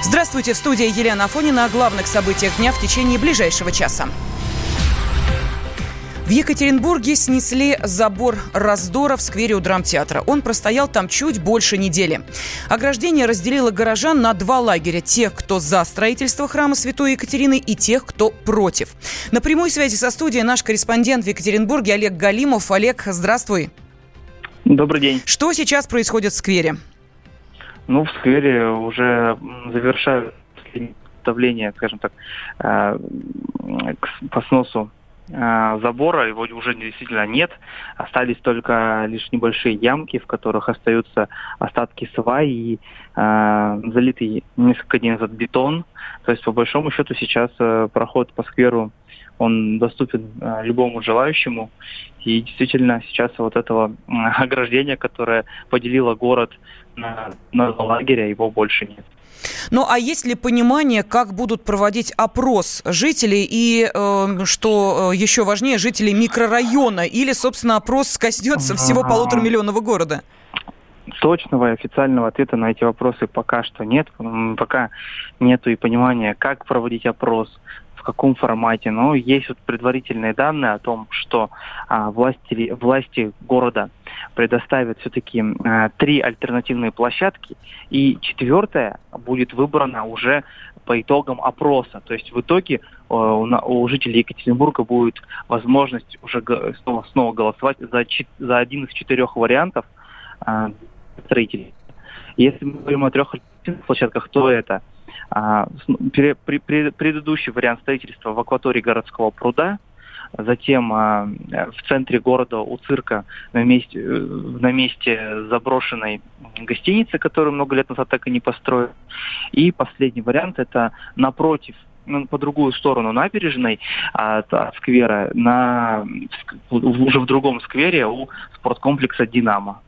Здравствуйте, в студии Елена Афонина о главных событиях дня в течение ближайшего часа. В Екатеринбурге снесли забор раздора в сквере у драмтеатра. Он простоял там чуть больше недели. Ограждение разделило горожан на два лагеря. Тех, кто за строительство храма Святой Екатерины и тех, кто против. На прямой связи со студией наш корреспондент в Екатеринбурге Олег Галимов. Олег, здравствуй. Добрый день. Что сейчас происходит в сквере? Ну, в сквере уже завершают давление, скажем так, э, по сносу э, забора, его уже действительно нет. Остались только лишь небольшие ямки, в которых остаются остатки свай и э, залитый несколько дней назад бетон. То есть, по большому счету, сейчас э, проход по скверу он доступен э, любому желающему. И действительно сейчас вот этого ограждения, которое поделило город на, на лагеря, его больше нет. Ну а есть ли понимание, как будут проводить опрос жителей и, э, что еще важнее, жителей микрорайона? Или, собственно, опрос коснется всего полутора миллионного города? Точного и официального ответа на эти вопросы пока что нет. Пока нету и понимания, как проводить опрос, в каком формате. Но есть вот предварительные данные о том, что а, власти, власти города предоставят все-таки а, три альтернативные площадки, и четвертая будет выбрана уже по итогам опроса. То есть в итоге э, у жителей Екатеринбурга будет возможность уже снова, снова голосовать за, за один из четырех вариантов э, строителей. Если мы говорим о трех площадках, то это предыдущий вариант строительства в акватории городского пруда, затем а, в центре города у цирка на месте, э, на месте заброшенной гостиницы, которую много лет назад так и не построили. И последний вариант это напротив ну, по другую сторону набережной от, от сквера, на, уже в другом сквере у спорткомплекса «Динамо».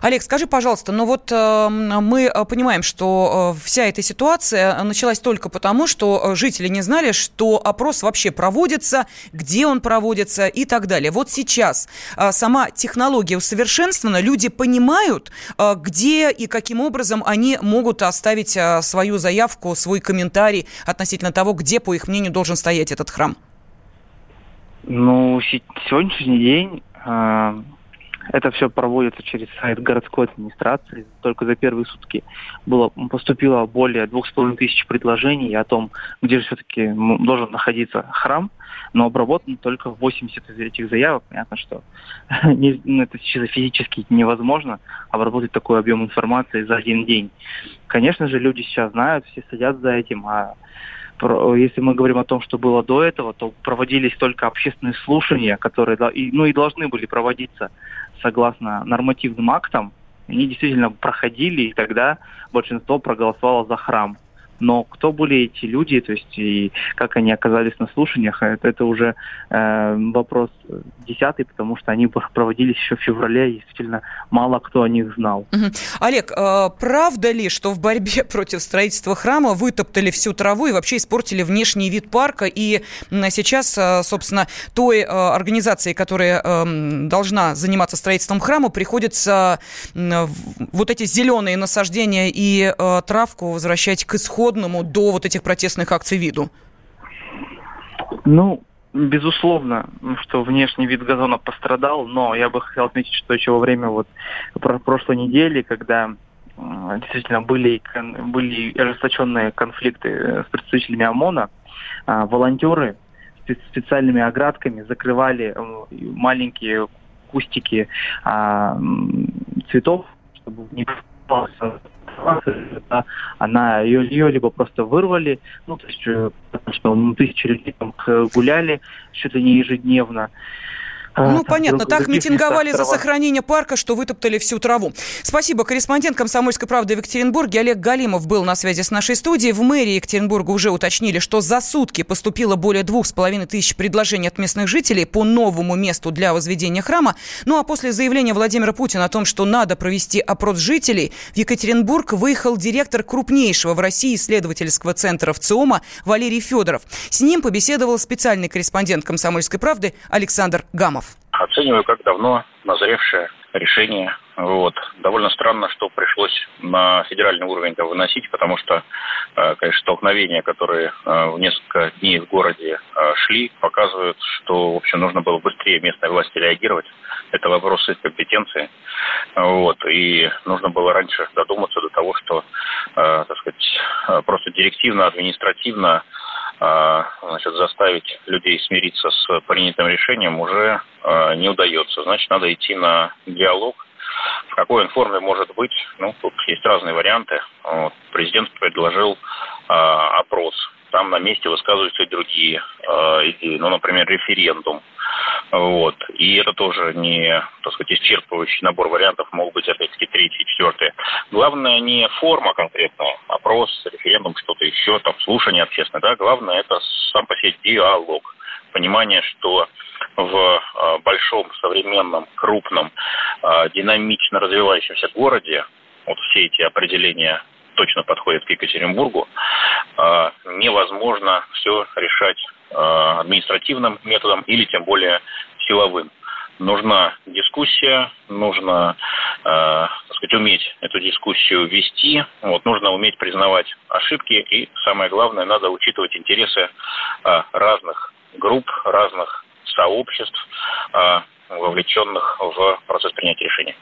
Олег, скажи, пожалуйста, ну вот э, мы э, понимаем, что э, вся эта ситуация началась только потому, что э, жители не знали, что опрос вообще проводится, где он проводится и так далее. Вот сейчас э, сама технология усовершенствована, люди понимают, э, где и каким образом они могут оставить э, свою заявку, свой комментарий относительно того, где, по их мнению, должен стоять этот храм. Ну, сегодняшний день э, это все проводится через сайт городской администрации. Только за первые сутки было, поступило более двух с половиной тысяч предложений о том, где же все-таки должен находиться храм, но обработано только 80 из этих заявок. Понятно, что ну, это чисто физически невозможно обработать такой объем информации за один день. Конечно же, люди сейчас знают, все сидят за этим, а если мы говорим о том, что было до этого, то проводились только общественные слушания, которые ну, и должны были проводиться согласно нормативным актам. Они действительно проходили, и тогда большинство проголосовало за храм. Но кто были эти люди, то есть и как они оказались на слушаниях, это, это уже э, вопрос десятый, потому что они проводились еще в феврале, и действительно мало кто о них знал. Угу. Олег, э, правда ли, что в борьбе против строительства храма вытоптали всю траву и вообще испортили внешний вид парка, и сейчас, э, собственно, той э, организации, которая э, должна заниматься строительством храма, приходится э, вот эти зеленые насаждения и э, травку возвращать к исходу исходному до вот этих протестных акций виду? Ну, безусловно, что внешний вид газона пострадал, но я бы хотел отметить, что еще во время вот прошлой недели, когда действительно были, были ожесточенные конфликты с представителями ОМОНа, а, волонтеры специальными оградками закрывали маленькие кустики а, цветов, чтобы не попался она ее, ее либо просто вырвали, ну, то есть, э, что ну, тысячи людей там гуляли чуть ли не ежедневно. А, ну, понятно, так митинговали за сохранение парка, что вытоптали всю траву. Спасибо. Корреспондент «Комсомольской правды» в Екатеринбурге Олег Галимов был на связи с нашей студией. В мэрии Екатеринбурга уже уточнили, что за сутки поступило более двух с половиной тысяч предложений от местных жителей по новому месту для возведения храма. Ну, а после заявления Владимира Путина о том, что надо провести опрос жителей, в Екатеринбург выехал директор крупнейшего в России исследовательского центра ВЦИОМа Валерий Федоров. С ним побеседовал специальный корреспондент «Комсомольской правды» Александр Гамов оцениваю как давно назревшее решение. Вот. Довольно странно, что пришлось на федеральный уровень это выносить, потому что, э, конечно, столкновения, которые э, в несколько дней в городе э, шли, показывают, что, в общем, нужно было быстрее местной власти реагировать. Это вопрос их компетенции. Вот. И нужно было раньше додуматься до того, что, так сказать, просто директивно, административно значит, заставить людей смириться с принятым решением уже не удается. Значит, надо идти на диалог, в какой он форме может быть, ну, тут есть разные варианты. Вот. Президент предложил э, опрос. Там на месте высказываются и другие идеи. Ну, например, референдум. Вот. И это тоже не, так сказать, исчерпывающий набор вариантов, могут быть, опять-таки, третий, четвертый. Главное не форма конкретная, опрос, референдум, что-то еще, там, слушание общественное, да, главное это сам по себе диалог понимание, что в а, большом, современном, крупном, а, динамично развивающемся городе, вот все эти определения точно подходят к Екатеринбургу, а, невозможно все решать административным методом или тем более силовым. Нужна дискуссия, нужно, э, так сказать, уметь эту дискуссию вести, вот, нужно уметь признавать ошибки и, самое главное, надо учитывать интересы э, разных групп, разных сообществ, а, вовлеченных в процесс принятия решений.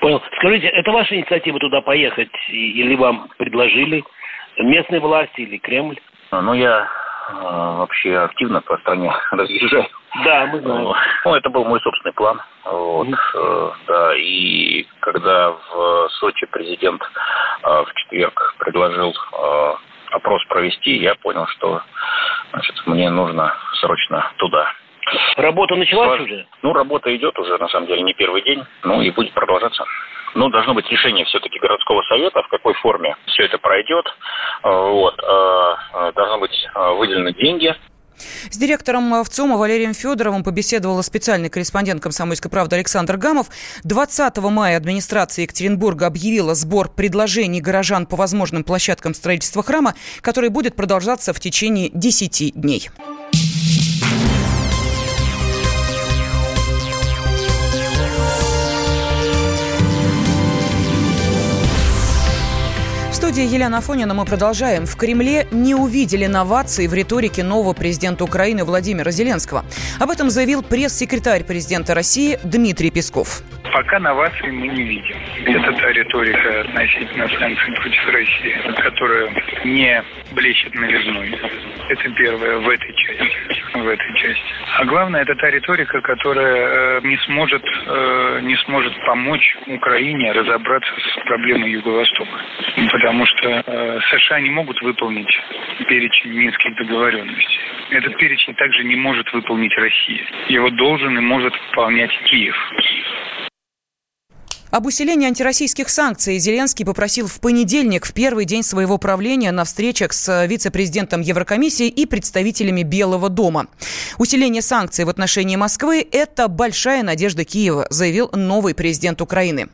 Понял. Скажите, это ваша инициатива туда поехать или вам предложили местные власти или Кремль? Ну, я э, вообще активно по стране разъезжаю. Да, мы знаем. Ну, это был мой собственный план. Вот, mm да, и когда в Сочи президент э, в четверг предложил э, опрос провести, я понял, что значит, мне нужно срочно туда. Работа началась уже? Ну, работа идет уже, на самом деле, не первый день, ну и будет продолжаться. Ну, должно быть решение все-таки городского совета, в какой форме все это пройдет. Вот. Э, э, должны быть э, выделены деньги с директором ВЦУМа Валерием Федоровым побеседовала специальный корреспондент «Комсомольской правды» Александр Гамов. 20 мая администрация Екатеринбурга объявила сбор предложений горожан по возможным площадкам строительства храма, который будет продолжаться в течение 10 дней. Студии Елена Афонина мы продолжаем. В Кремле не увидели новации в риторике нового президента Украины Владимира Зеленского. Об этом заявил пресс-секретарь президента России Дмитрий Песков. Пока новаций мы не видим. Это та риторика относительно санкций против России, которая не блещет новизной. Это первое в этой части. В этой части. А главное, это та риторика, которая э, не сможет, э, не сможет помочь Украине разобраться с проблемой Юго-Востока. Потому что э, США не могут выполнить перечень минских договоренностей. Этот перечень также не может выполнить Россия. Его должен и может выполнять Киев. Об усилении антироссийских санкций Зеленский попросил в понедельник, в первый день своего правления, на встречах с вице-президентом Еврокомиссии и представителями Белого дома. Усиление санкций в отношении Москвы – это большая надежда Киева, заявил новый президент Украины.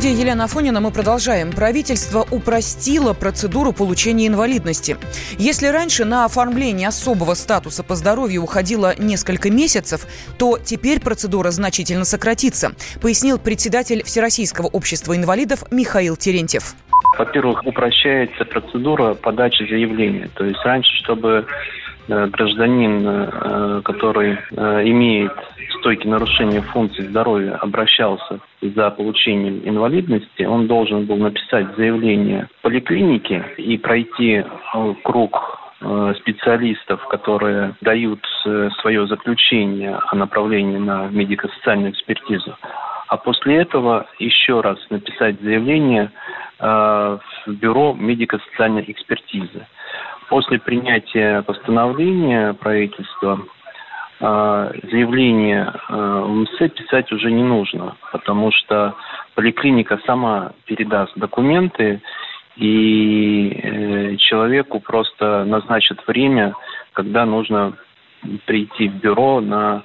Студии Елена Афонина мы продолжаем. Правительство упростило процедуру получения инвалидности. Если раньше на оформление особого статуса по здоровью уходило несколько месяцев, то теперь процедура значительно сократится, пояснил председатель Всероссийского общества инвалидов Михаил Терентьев. Во-первых, упрощается процедура подачи заявления. То есть раньше, чтобы гражданин, э, который э, имеет стойкие нарушения функций здоровья обращался за получением инвалидности, он должен был написать заявление в поликлинике и пройти э, круг э, специалистов, которые дают э, свое заключение о направлении на медико-социальную экспертизу. А после этого еще раз написать заявление в бюро медико-социальной экспертизы. После принятия постановления правительства а, заявление а, в МСЭ писать уже не нужно, потому что поликлиника сама передаст документы, и э, человеку просто назначат время, когда нужно прийти в бюро на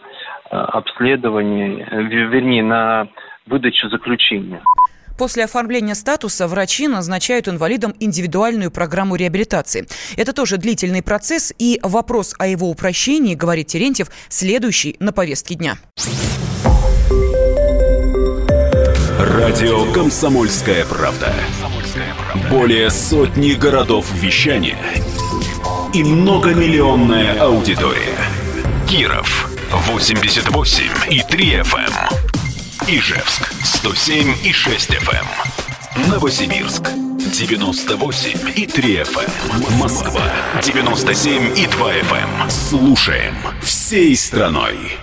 обследование, вернее, на выдачу заключения. После оформления статуса врачи назначают инвалидам индивидуальную программу реабилитации. Это тоже длительный процесс, и вопрос о его упрощении, говорит Терентьев, следующий на повестке дня. Радио «Комсомольская правда». Более сотни городов вещания и многомиллионная аудитория. Киров 88 и 3 FM. Эм. Ижевск 107 и 6 FM. Эм. Новосибирск 98 и 3 FM. Эм. Москва 97 и 2 FM. Слушаем всей страной.